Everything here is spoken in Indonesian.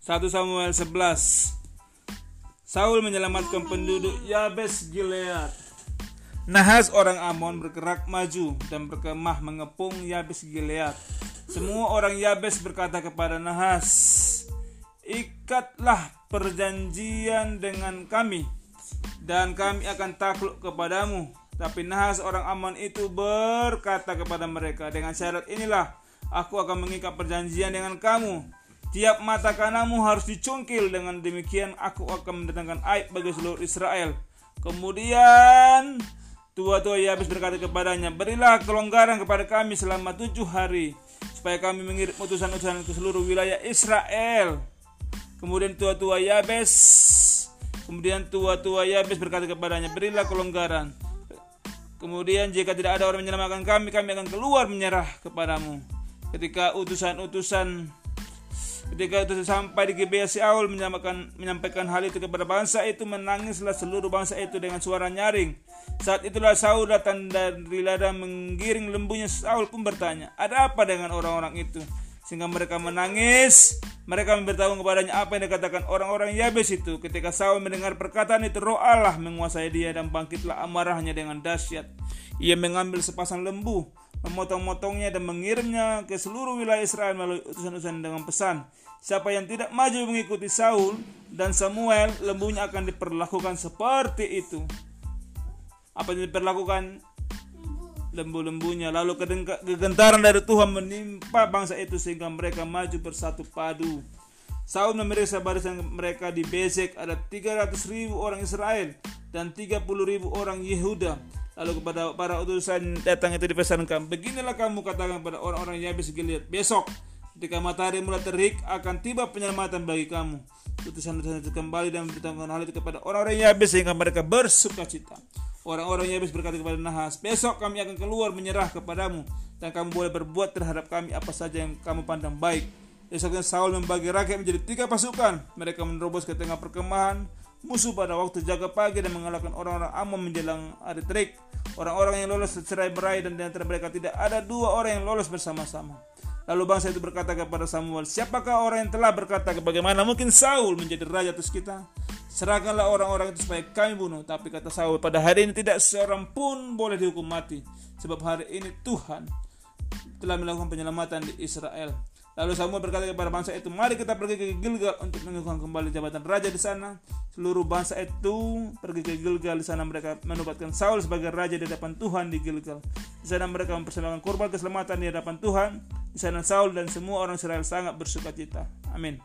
1 Samuel 11 Saul menyelamatkan penduduk Yabes Gilead. Nahas orang Amon bergerak maju dan berkemah mengepung Yabes Gilead. Semua orang Yabes berkata kepada Nahas, "Ikatlah perjanjian dengan kami dan kami akan takluk kepadamu." Tapi Nahas orang Amon itu berkata kepada mereka, "Dengan syarat inilah aku akan mengikat perjanjian dengan kamu." Tiap mata kananmu harus dicungkil dengan demikian aku akan mendatangkan aib bagi seluruh Israel. Kemudian tua-tua Yabes berkata kepadanya, berilah kelonggaran kepada kami selama tujuh hari supaya kami mengirim utusan-utusan ke seluruh wilayah Israel. Kemudian tua-tua Yabes, kemudian tua-tua Yabes berkata kepadanya, berilah kelonggaran. Kemudian jika tidak ada orang menyelamatkan kami, kami akan keluar menyerah kepadamu. Ketika utusan-utusan Ketika itu sampai di Gibea Saul menyampaikan, menyampaikan hal itu kepada bangsa itu menangislah seluruh bangsa itu dengan suara nyaring. Saat itulah Saul datang dari ladang menggiring lembunya. Saul pun bertanya, ada apa dengan orang-orang itu? Sehingga mereka menangis. Mereka memberitahu kepadanya apa yang dikatakan orang-orang Yabes itu. Ketika Saul mendengar perkataan itu, roh Allah menguasai dia dan bangkitlah amarahnya dengan dahsyat. Ia mengambil sepasang lembu, memotong-motongnya dan mengirimnya ke seluruh wilayah Israel melalui utusan-utusan dengan pesan. Siapa yang tidak maju mengikuti Saul dan Samuel, lembunya akan diperlakukan seperti itu. Apa yang diperlakukan? Lembu-lembunya. Lalu kegentaran dari Tuhan menimpa bangsa itu sehingga mereka maju bersatu padu. Saul memeriksa barisan mereka di Bezek ada 300 ribu orang Israel dan 30 ribu orang Yehuda Lalu kepada para utusan datang itu dipesankan, beginilah kamu katakan kepada orang-orang Yabes Gilead, besok ketika matahari mulai terik akan tiba penyelamatan bagi kamu. Utusan-utusan itu kembali dan memberitahukan hal itu kepada orang-orang Yabes sehingga mereka bersuka cita. Orang-orang Yabes berkata kepada Nahas, besok kami akan keluar menyerah kepadamu dan kamu boleh berbuat terhadap kami apa saja yang kamu pandang baik. Esoknya Saul membagi rakyat menjadi tiga pasukan. Mereka menerobos ke tengah perkemahan musuh pada waktu jaga pagi dan mengalahkan orang-orang Amon menjelang hari terik. Orang-orang yang lolos cerai berai dan di antara mereka tidak ada dua orang yang lolos bersama-sama. Lalu bangsa itu berkata kepada Samuel, siapakah orang yang telah berkata bagaimana mungkin Saul menjadi raja atas kita? Serahkanlah orang-orang itu supaya kami bunuh. Tapi kata Saul, pada hari ini tidak seorang pun boleh dihukum mati. Sebab hari ini Tuhan telah melakukan penyelamatan di Israel. Lalu Samuel berkata kepada bangsa itu, mari kita pergi ke Gilgal untuk mengukuhkan kembali jabatan raja di sana. Seluruh bangsa itu pergi ke Gilgal. Di sana mereka menobatkan Saul sebagai raja di hadapan Tuhan di Gilgal. Di sana mereka mempersembahkan korban keselamatan di hadapan Tuhan. Di sana Saul dan semua orang Israel sangat bersuka cita. Amin.